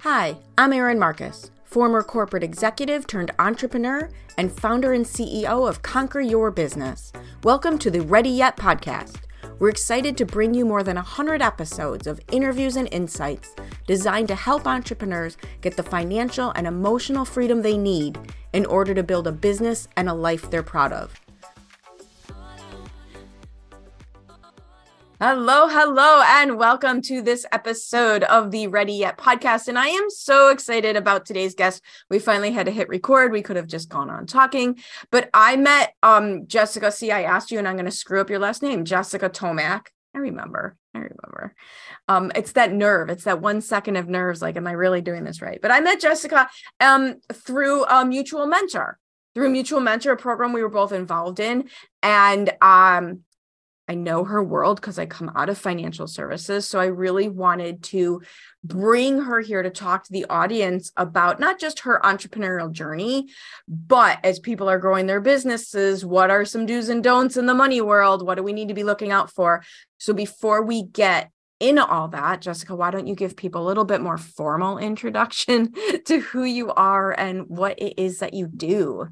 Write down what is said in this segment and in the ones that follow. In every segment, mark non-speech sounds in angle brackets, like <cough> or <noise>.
Hi, I'm Erin Marcus, former corporate executive turned entrepreneur and founder and CEO of Conquer Your Business. Welcome to the Ready Yet podcast. We're excited to bring you more than 100 episodes of interviews and insights designed to help entrepreneurs get the financial and emotional freedom they need in order to build a business and a life they're proud of. Hello, hello, and welcome to this episode of the Ready Yet podcast. And I am so excited about today's guest. We finally had to hit record. We could have just gone on talking, but I met um, Jessica. See, I asked you, and I'm going to screw up your last name, Jessica Tomac. I remember. I remember. Um, it's that nerve. It's that one second of nerves. Like, am I really doing this right? But I met Jessica um, through a mutual mentor, through a mutual mentor program we were both involved in, and um, I know her world because I come out of financial services. So I really wanted to bring her here to talk to the audience about not just her entrepreneurial journey, but as people are growing their businesses, what are some do's and don'ts in the money world? What do we need to be looking out for? So before we get into all that, Jessica, why don't you give people a little bit more formal <laughs> introduction to who you are and what it is that you do?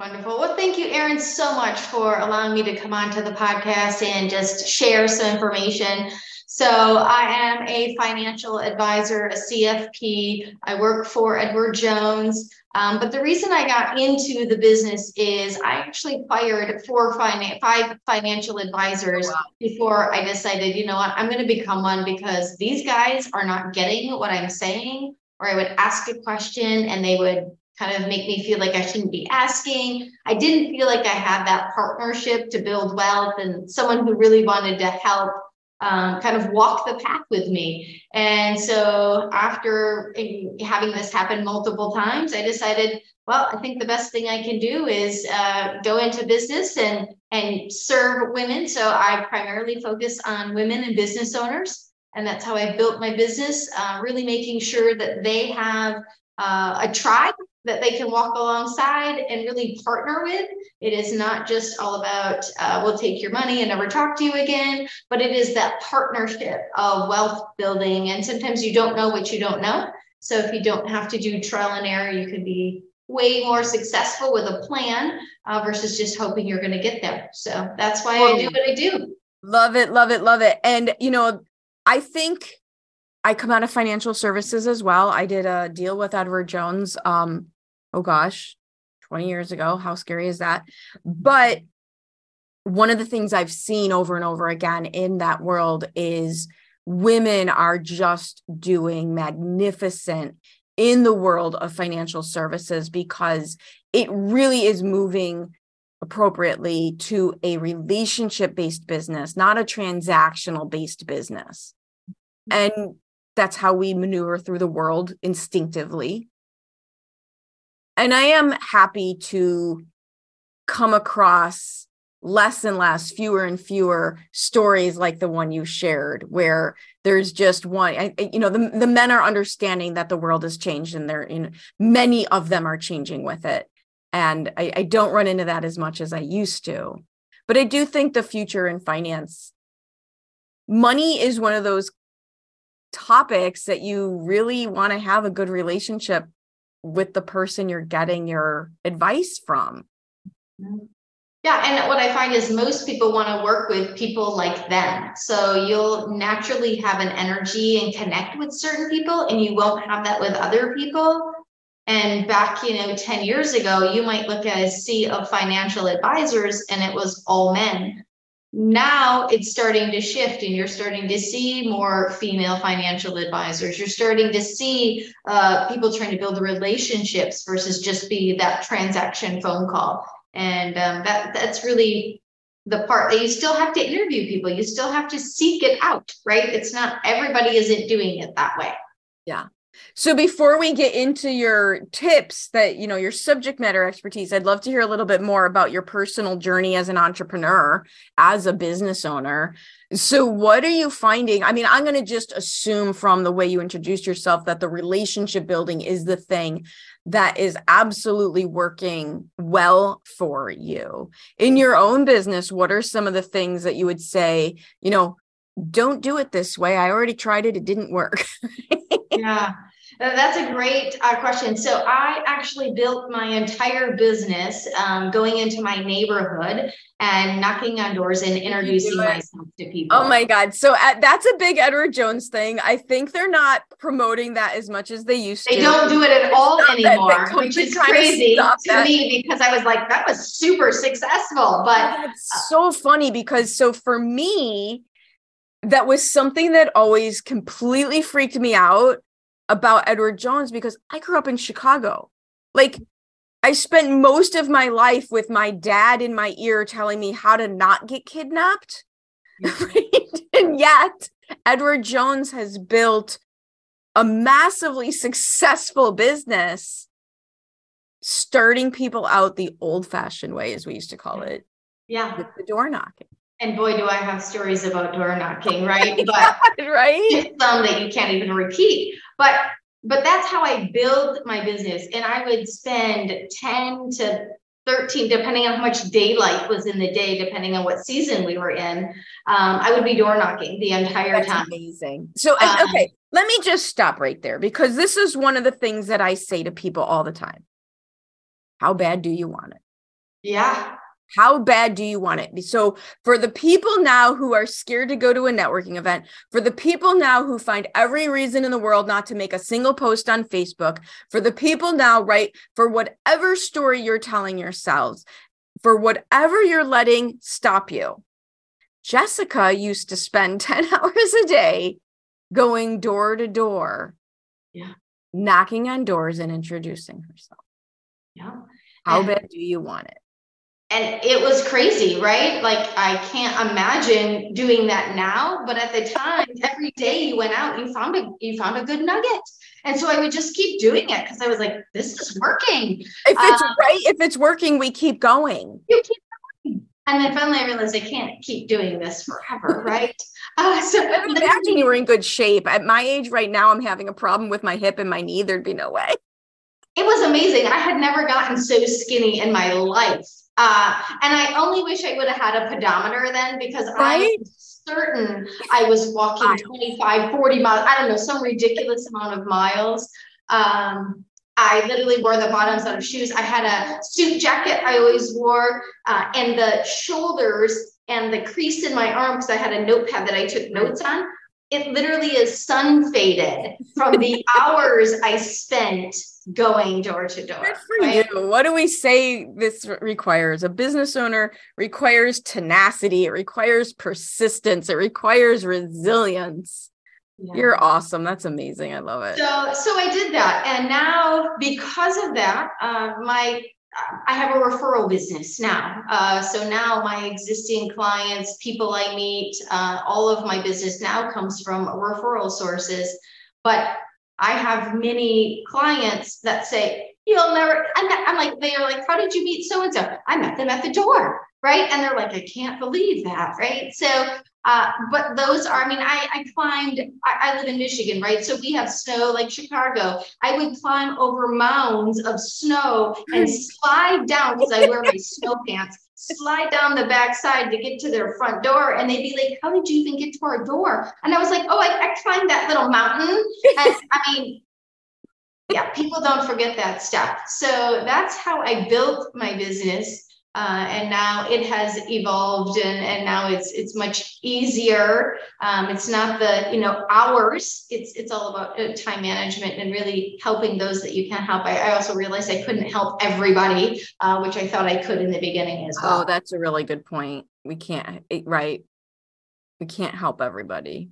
Wonderful. Well, thank you, Erin, so much for allowing me to come on to the podcast and just share some information. So, I am a financial advisor, a CFP. I work for Edward Jones. Um, but the reason I got into the business is I actually fired four finan- five financial advisors oh, wow. before I decided, you know what, I'm going to become one because these guys are not getting what I'm saying. Or I would ask a question and they would kind of make me feel like I shouldn't be asking. I didn't feel like I had that partnership to build wealth and someone who really wanted to help um, kind of walk the path with me. And so after having this happen multiple times, I decided, well, I think the best thing I can do is uh, go into business and and serve women. So I primarily focus on women and business owners. And that's how I built my business, uh, really making sure that they have uh, a tribe that they can walk alongside and really partner with. It is not just all about, uh, we'll take your money and never talk to you again, but it is that partnership of wealth building. And sometimes you don't know what you don't know. So if you don't have to do trial and error, you can be way more successful with a plan uh, versus just hoping you're going to get there. So that's why I do what I do. Love it, love it, love it. And, you know, I think I come out of financial services as well. I did a deal with Edward Jones um, oh gosh, 20 years ago. How scary is that? But one of the things I've seen over and over again in that world is women are just doing magnificent in the world of financial services because it really is moving appropriately to a relationship based business, not a transactional based business. Mm-hmm. And that's how we maneuver through the world instinctively and I am happy to come across less and less, fewer and fewer stories like the one you shared, where there's just one. I, you know, the the men are understanding that the world has changed, and they're in many of them are changing with it. And I, I don't run into that as much as I used to, but I do think the future in finance, money is one of those topics that you really want to have a good relationship with the person you're getting your advice from. Yeah, and what I find is most people want to work with people like them. So you'll naturally have an energy and connect with certain people, and you won't have that with other people. And back, you know, 10 years ago, you might look at a sea of financial advisors and it was all men now it's starting to shift and you're starting to see more female financial advisors. You're starting to see uh, people trying to build relationships versus just be that transaction phone call. And um, that that's really the part that you still have to interview people. You still have to seek it out right? It's not everybody isn't doing it that way. Yeah so before we get into your tips that, you know, your subject matter expertise, I'd love to hear a little bit more about your personal journey as an entrepreneur, as a business owner. So what are you finding? I mean, I'm going to just assume from the way you introduced yourself that the relationship building is the thing that is absolutely working well for you. In your own business, what are some of the things that you would say, you know, don't do it this way. I already tried it, it didn't work. <laughs> yeah. Uh, that's a great uh, question. So I actually built my entire business um, going into my neighborhood and knocking on doors and introducing myself to people. Oh my God. So uh, that's a big Edward Jones thing. I think they're not promoting that as much as they used to. They don't do it at all anymore, which is crazy to, to me because I was like, that was super successful. But that's so funny because so for me, that was something that always completely freaked me out about Edward Jones because I grew up in Chicago. Like I spent most of my life with my dad in my ear telling me how to not get kidnapped. <laughs> And yet, Edward Jones has built a massively successful business starting people out the old fashioned way, as we used to call it. Yeah. With the door knocking. And boy, do I have stories about door knocking, <laughs> right? But <laughs> right. Some that you can't even repeat. But but that's how I build my business. And I would spend 10 to 13, depending on how much daylight was in the day, depending on what season we were in. Um, I would be door knocking the entire that's time. Amazing. So, um, okay, let me just stop right there because this is one of the things that I say to people all the time. How bad do you want it? Yeah. How bad do you want it? So, for the people now who are scared to go to a networking event, for the people now who find every reason in the world not to make a single post on Facebook, for the people now, right, for whatever story you're telling yourselves, for whatever you're letting stop you. Jessica used to spend <laughs> 10 hours a day going door to door, yeah. knocking on doors and introducing herself. Yeah. How and- bad do you want it? And it was crazy, right? Like I can't imagine doing that now, but at the time, every day you went out, you found a you found a good nugget. And so I would just keep doing it because I was like, this is working. If it's uh, right, if it's working, we keep going. You keep going. And then finally I realized I can't keep doing this forever, <laughs> right? Uh, so I would imagine you were in good shape. At my age right now, I'm having a problem with my hip and my knee. There'd be no way. It was amazing. I had never gotten so skinny in my life. Uh, and I only wish I would have had a pedometer then because right? I'm certain I was walking 25, 40 miles. I don't know, some ridiculous amount of miles. Um, I literally wore the bottoms out of shoes. I had a suit jacket I always wore, uh, and the shoulders and the crease in my arm because I had a notepad that I took notes on. It literally is sun faded from the <laughs> hours I spent going door to door. Good for right? you. What do we say this requires? A business owner requires tenacity, it requires persistence, it requires resilience. Yeah. You're awesome. That's amazing. I love it. So, so I did that, and now because of that, uh, my I have a referral business now. Uh, so now my existing clients, people I meet, uh, all of my business now comes from referral sources. But I have many clients that say, you'll never, I'm, I'm like, they are like, how did you meet so and so? I met them at the door, right? And they're like, I can't believe that, right? So, uh, but those are, I mean, I, I climbed, I, I live in Michigan, right? So we have snow like Chicago. I would climb over mounds of snow and slide down because I wear my snow pants slide down the backside to get to their front door. And they'd be like, How did you even get to our door? And I was like, Oh, I, I climbed that little mountain. And I mean, yeah, people don't forget that stuff. So that's how I built my business. Uh, and now it has evolved and, and now it's it's much easier. Um, it's not the you know hours. It's it's all about uh, time management and really helping those that you can help. I, I also realized i couldn't help everybody uh, which i thought i could in the beginning as well. Oh that's a really good point. We can't right? We can't help everybody.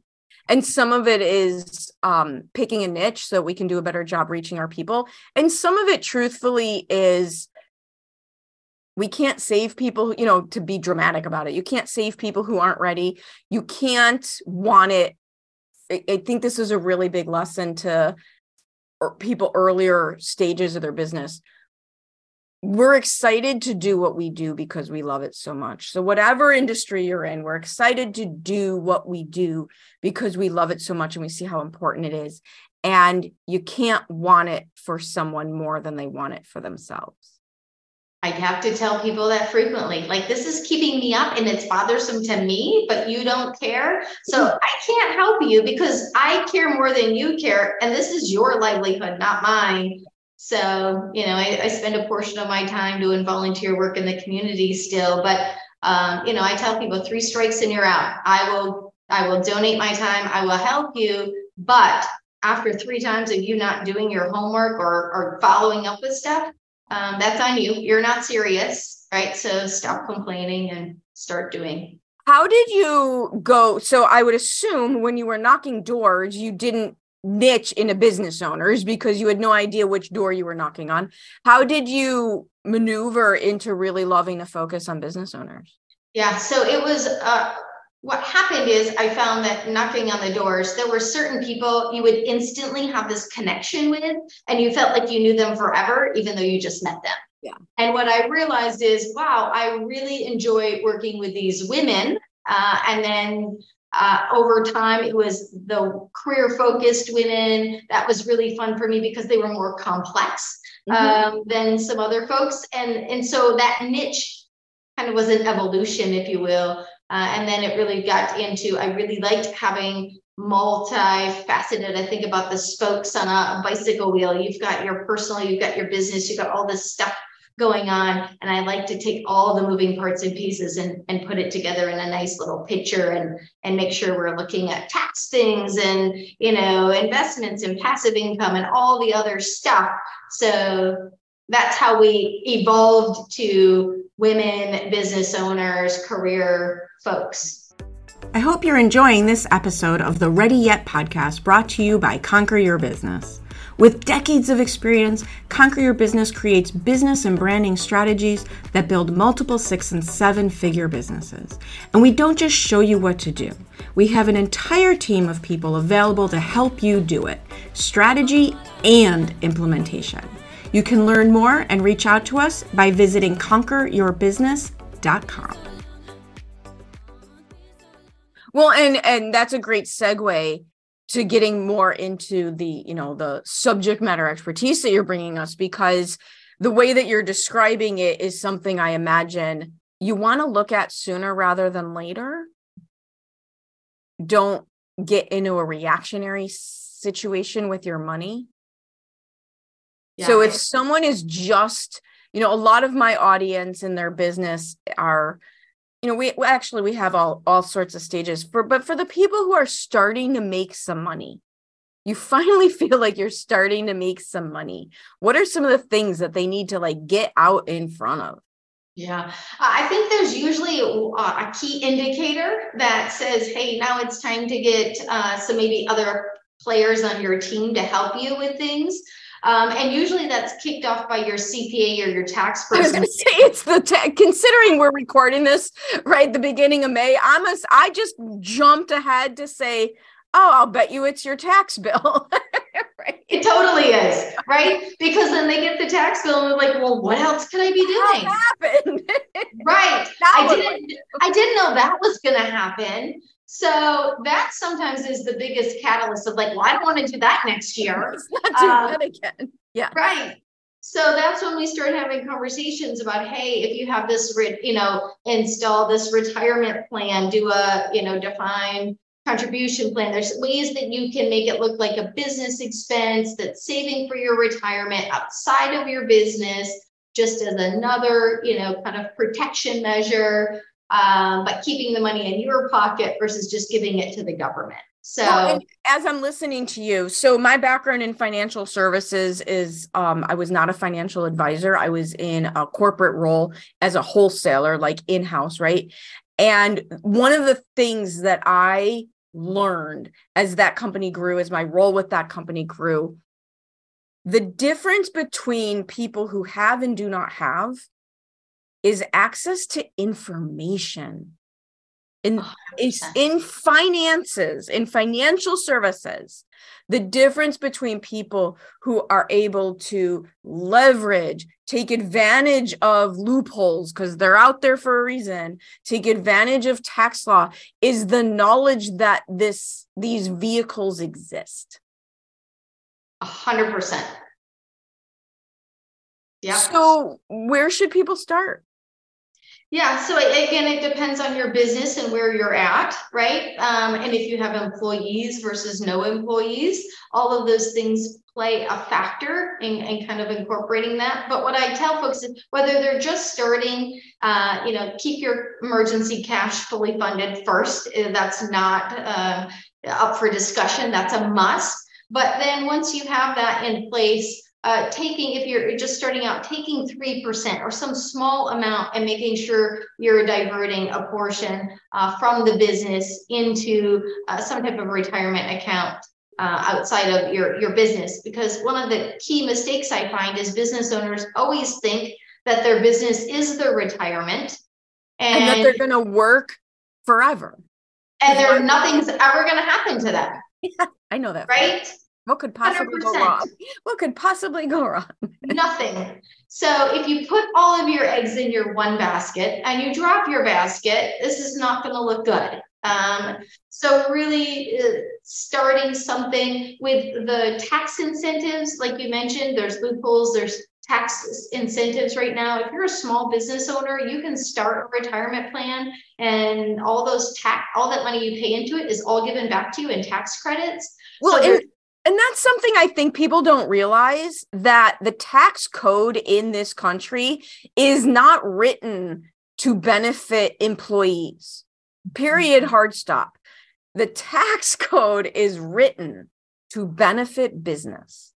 And some of it is um, picking a niche so we can do a better job reaching our people. And some of it truthfully is we can't save people you know to be dramatic about it you can't save people who aren't ready you can't want it i, I think this is a really big lesson to er, people earlier stages of their business we're excited to do what we do because we love it so much. So, whatever industry you're in, we're excited to do what we do because we love it so much and we see how important it is. And you can't want it for someone more than they want it for themselves. I have to tell people that frequently. Like, this is keeping me up and it's bothersome to me, but you don't care. So I can't help you because I care more than you care. And this is your livelihood, not mine. So, you know, I, I spend a portion of my time doing volunteer work in the community still. But, um, you know, I tell people three strikes and you're out. I will, I will donate my time. I will help you. But after three times of you not doing your homework or, or following up with stuff, um, that's on you. You're not serious, right? So stop complaining and start doing. How did you go? So I would assume when you were knocking doors, you didn't niche into business owners because you had no idea which door you were knocking on. How did you maneuver into really loving to focus on business owners? Yeah, so it was uh, what happened is I found that knocking on the doors, there were certain people you would instantly have this connection with, and you felt like you knew them forever, even though you just met them. Yeah. And what I realized is, wow, I really enjoy working with these women. Uh, and then uh, over time, it was the career focused women. That was really fun for me because they were more complex mm-hmm. um, than some other folks. And, and so that niche kind of was an evolution, if you will. Uh, and then it really got into, I really liked having multifaceted. I think about the spokes on a, a bicycle wheel. You've got your personal, you've got your business, you've got all this stuff going on. And I like to take all the moving parts and pieces and, and put it together in a nice little picture and, and make sure we're looking at tax things and, you know, investments and passive income and all the other stuff. So that's how we evolved to women business owners, career folks. I hope you're enjoying this episode of the Ready Yet podcast brought to you by Conquer Your Business. With decades of experience, Conquer Your Business creates business and branding strategies that build multiple six and seven figure businesses. And we don't just show you what to do, we have an entire team of people available to help you do it strategy and implementation. You can learn more and reach out to us by visiting conqueryourbusiness.com. Well, and and that's a great segue to getting more into the, you know, the subject matter expertise that you're bringing us because the way that you're describing it is something I imagine you want to look at sooner rather than later. Don't get into a reactionary situation with your money yeah. So if someone is just, you know, a lot of my audience in their business are, you know, we, we actually we have all all sorts of stages for, but for the people who are starting to make some money, you <laughs> finally feel like you're starting to make some money. What are some of the things that they need to like get out in front of? Yeah, I think there's usually a, a key indicator that says, hey, now it's time to get uh, some maybe other players on your team to help you with things. Um, and usually that's kicked off by your CPA or your tax person. I was going to say it's the t- considering we're recording this right the beginning of May. I'm a, I just jumped ahead to say, oh, I'll bet you it's your tax <laughs> bill. right? It totally is, right? Because then they get the tax bill and they're like, well, what else could I be doing? What happened? <laughs> right. I didn't I didn't know that was gonna happen. So that sometimes is the biggest catalyst of like, well, I don't want to do that next year. <laughs> Let's not do um, that again. Yeah. Right. So that's when we start having conversations about, hey, if you have this, re- you know, install this retirement plan, do a, you know, defined contribution plan. There's ways that you can make it look like a business expense that's saving for your retirement outside of your business, just as another, you know, kind of protection measure um, but keeping the money in your pocket versus just giving it to the government. So, well, as I'm listening to you, so my background in financial services is um, I was not a financial advisor. I was in a corporate role as a wholesaler, like in house, right? And one of the things that I learned as that company grew, as my role with that company grew, the difference between people who have and do not have is access to information in in finances in financial services the difference between people who are able to leverage take advantage of loopholes because they're out there for a reason take advantage of tax law is the knowledge that this these vehicles exist a hundred percent Yeah. So where should people start? Yeah, so again, it depends on your business and where you're at, right? Um, and if you have employees versus no employees, all of those things play a factor in, in kind of incorporating that. But what I tell folks is whether they're just starting, uh, you know, keep your emergency cash fully funded first. Uh, that's not uh, up for discussion. That's a must. But then once you have that in place, uh, taking, if you're just starting out, taking 3% or some small amount and making sure you're diverting a portion uh, from the business into uh, some type of retirement account uh, outside of your, your business. Because one of the key mistakes I find is business owners always think that their business is their retirement and, and that they're going to work forever. And there nothing's ever going to happen to them. <laughs> Yeah, I know that. Right? What could possibly 100%. go wrong? What could possibly go wrong? <laughs> Nothing. So if you put all of your eggs in your one basket and you drop your basket, this is not going to look good. Um, so really uh, starting something with the tax incentives, like you mentioned, there's loopholes, there's tax incentives right now. If you're a small business owner, you can start a retirement plan and all those tax, all that money you pay into it is all given back to you in tax credits. Well, so and, and that's something I think people don't realize that the tax code in this country is not written to benefit employees. Period, mm-hmm. hard stop. The tax <laughs> code is written to benefit business.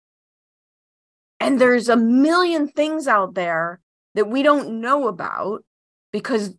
And there's a million things out there that we don't know about because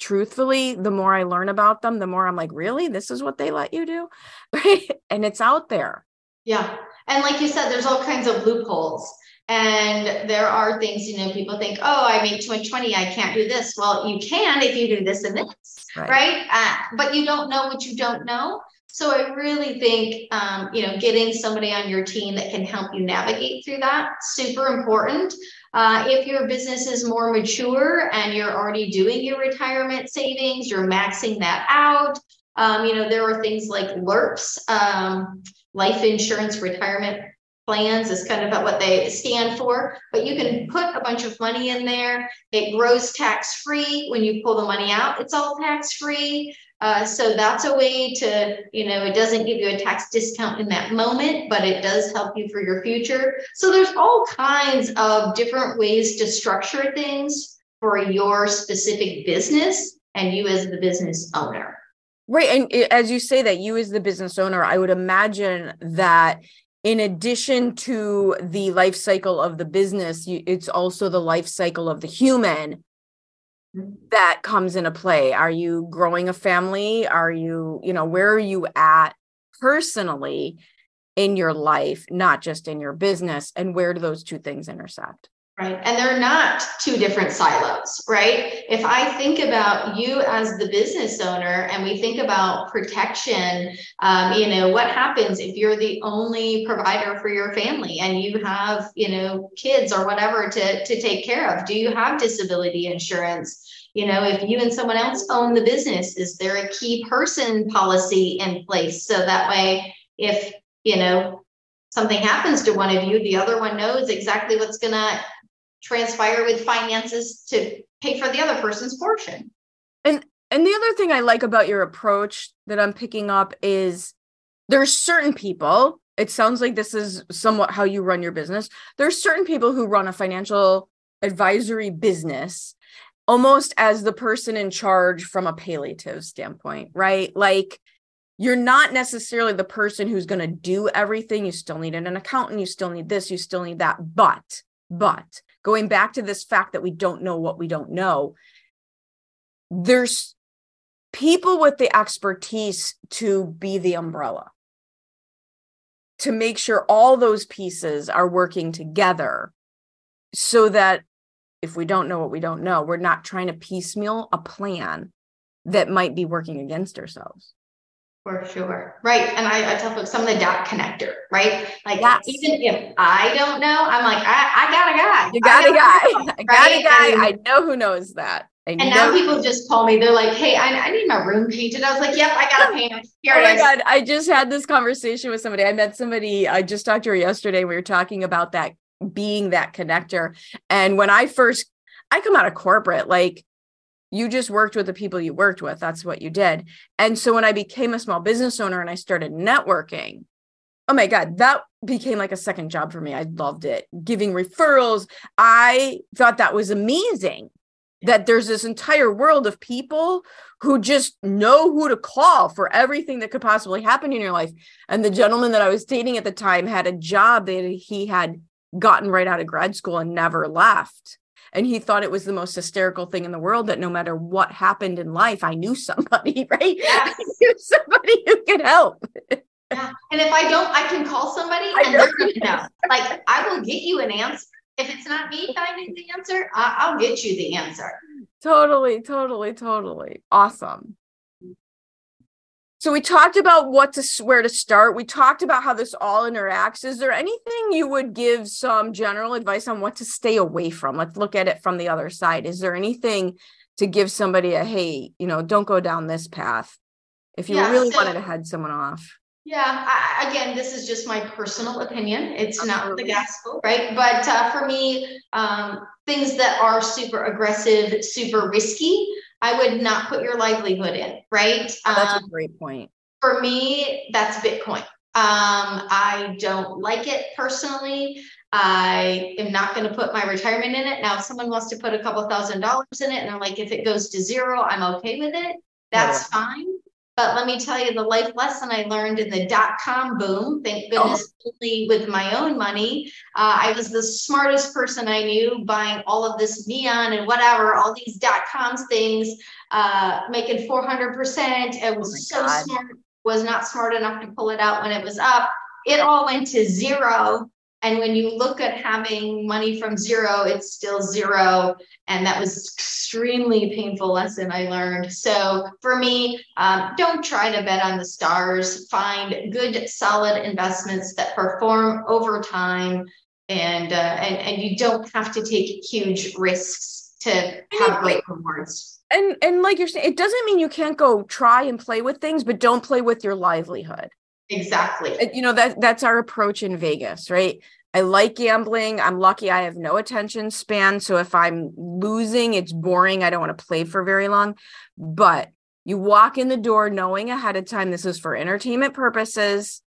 truthfully, the more I learn about them, the more I'm like, really? This is what they let you do? <laughs> Right? And it's out there. Yeah. And like you said, there's all kinds of loopholes. And there are things, you know, people think, oh, I much money. I can't do this. Well, you can if you do this and this, right? right? Uh, but you don't know what you don't know. So I really think, um, you know, getting somebody on your team that can help you navigate through that super important. Uh, if your business is more mature and you're already doing your retirement savings, you're maxing that out. Um, you know, there are things like LIRPs, um, life insurance retirement plans is kind of what they stand for, but you can put a bunch of money in there. It grows tax free. When you pull the money out, it's all tax free. Uh, so that's a way to, you know, it doesn't give you a tax discount in that moment, but it does help you for your future. So there's all kinds of different ways to structure things for your specific business and you as the business owner. Right. And as you say that, you as the business owner, I would imagine that in addition to the life cycle of the business, it's also the life cycle of the human that comes into play. Are you growing a family? Are you, you know, where are you at personally in your life, not just in your business? And where do those two things intersect? Right. And they're not two different silos, right? If I think about you as the business owner and we think about protection, um, you know, what happens if you're the only provider for your family and you have, you know, kids or whatever to, to take care of? Do you have disability insurance? You know, if you and someone else own the business, is there a key person policy in place? So that way, if, you know, something happens to one of you, the other one knows exactly what's going to transpire with finances to pay for the other person's portion. And and the other thing I like about your approach that I'm picking up is there's certain people, it sounds like this is somewhat how you run your business. There's certain people who run a financial advisory business almost as the person in charge from a palliative standpoint, right? Like you're not necessarily the person who's going to do everything. You still need an accountant, you still need this, you still need that. But, but going back to this fact that we don't know what we don't know, there's people with the expertise to be the umbrella, to make sure all those pieces are working together so that if we don't know what we don't know, we're not trying to piecemeal a plan that might be working against ourselves. For sure. Right. And I, I tell folks some of the dot connector, right? Like yes. even if I don't know, I'm like, I, I got a guy. You got a guy. Know, I <laughs> got right? a guy. And, I know who knows that. and now people just call me. They're like, "Hey, I, I need my room painted." I was like, "Yep, I got to paint it." Here oh it my is. god! I just had this conversation with somebody. I met somebody. I just talked to her yesterday. We were talking about that being that connector. And when I first, I come out of corporate, like you just worked with the people you worked with. That's what you did. And so when I became a small business owner and I started networking, oh my God, that became like a second job for me. I loved it. Giving referrals. I thought that was amazing that there's this entire world of people who just know who to call for everything that could possibly happen in your life. And the gentleman that I was dating at the time had a job that he had gotten right out of grad school and never left. And he thought it was the most hysterical thing in the world that no matter what happened in life, I knew <laughs> somebody, right? <laughs> Yes. I knew somebody who could help. <laughs> Yeah. And if I don't, I can call somebody and they're to know. Like, I will get you an answer if it's not me finding the answer, I- will get you the answer. Totally, totally, totally. Awesome. So we talked about what to where to start. We talked about how this all interacts. Is there anything you would give some general advice on what to stay away from? Let's look at it from the other side. Is there anything to give somebody a hey, you know, don't go down this path if you yeah, really so, wanted to head someone off? Yeah, I, again, this is just my personal opinion. It's not the gospel, right? But uh, for me, um, things that are super aggressive, super risky, I would not put your livelihood in, right? Oh, that's um, a great point. For me, that's Bitcoin. Um, I don't like it personally. I am not going to put my retirement in it. Now, if someone wants to put a couple thousand dollars in it and they're like, if it goes to zero, I'm okay with it. That's yeah. fine. But let me tell you the life lesson I learned in the dot com boom. Thank goodness, oh. only with my own money. Uh, I was the smartest person I knew buying all of this neon and whatever, all these dot coms things, uh, making 400%. It was oh so God. smart, was not smart enough to pull it out when it was up. It all went to zero and when you look at having money from zero, it's still zero. And that was extremely painful lesson I learned. So for me, um, don't try to bet on the stars. Find good, solid investments that perform over time. And, uh, and, and you don't have to take huge risks to have great rewards. And, and like you're saying, it doesn't mean you can't go try and play with things, but don't play with your livelihood. Exactly. Uh, you know, that that's our approach in Vegas, right? I like gambling. I'm lucky I have no attention span. So if I'm losing, it's boring. I don't want to play for very long. But you walk in the door knowing ahead of time this is for entertainment purposes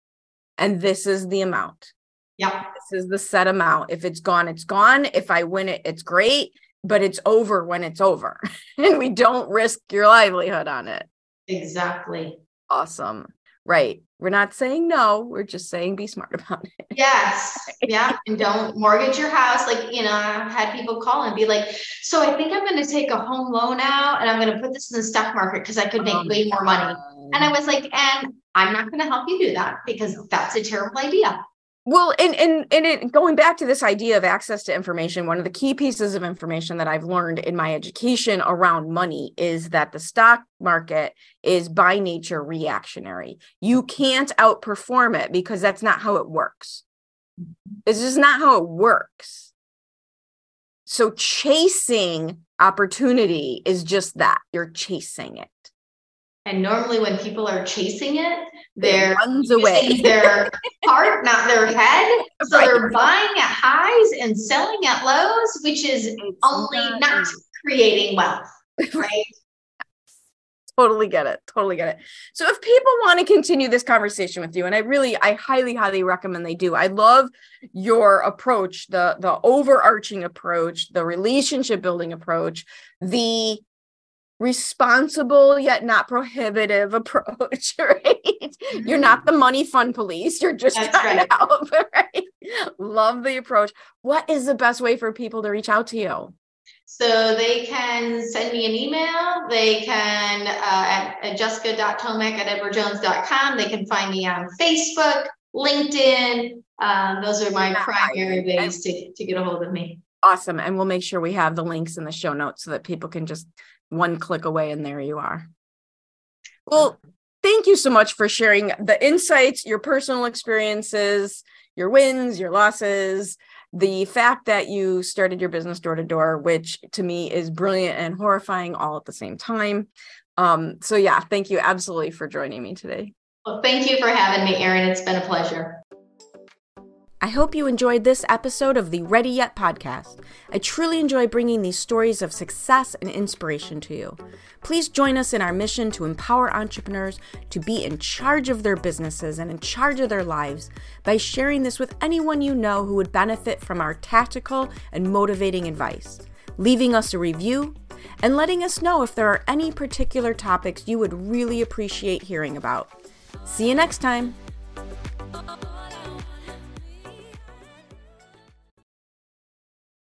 and this is the amount. Yeah. This is the set amount. If it's gone, it's gone. If I win it, it's great, but it's over when it's over. <laughs> and we don't risk your livelihood on it. Exactly. Awesome. Right. We're not saying no. We're just saying be smart about it. <laughs> Yes. <laughs> Yeah. and don't mortgage your house. Like, you know, I've had people call and be like, so I think I'm going to take a home loan out and I'm going to put this in the stock market because I could make oh way more money. And I was like, and I'm not going to help you do that because that's a terrible idea. Well, and and and it, going back to this idea of access to information, one of the key pieces of information that I've learned in my education around money is that the stock market is by nature reactionary. You can't outperform it because that's not how it works. This is not how it works. So chasing opportunity is just that. You're chasing it. And normally when people are chasing it, they're runs away. <laughs> their heart, not their head. <laughs> So right. they're buying at highs and selling at lows, which is it's only not, not creating wealth. <laughs> Right. totally get it totally get it so if people want to continue this conversation with you and i really i highly highly recommend they do i love your approach the the overarching approach the relationship building approach the responsible yet not prohibitive approach, <laughs> right? Mm-hmm. You're not the money fund police. You're just That's trying right. to help, <laughs> right? Love the approach. What is the best way for people to reach out to you? So they can send me an email. They can uh, at, at jessica.tomac at edwardjones.com. They can find me on Facebook, LinkedIn. Um, those are my primary ways to, to get a hold of me. Awesome. And we'll make sure we have the links in the show notes so that people can just one click away and there you are. Well, thank you so much for sharing the insights, your personal experiences, your wins, your losses, the fact that you started your business door to door, which to me is brilliant and horrifying all at the same time. Um, so, yeah, thank you absolutely for joining me today. Well, thank you for having me, Erin. It's been a pleasure. I hope you enjoyed this episode of the Ready Yet podcast. I truly enjoy bringing these stories of success and inspiration to you. Please join us in our mission to empower entrepreneurs to be in charge of their businesses and in charge of their lives by sharing this with anyone you know who would benefit from our tactical and motivating advice, leaving us a review, and letting us know if there are any particular topics you would really appreciate hearing about. See you next time.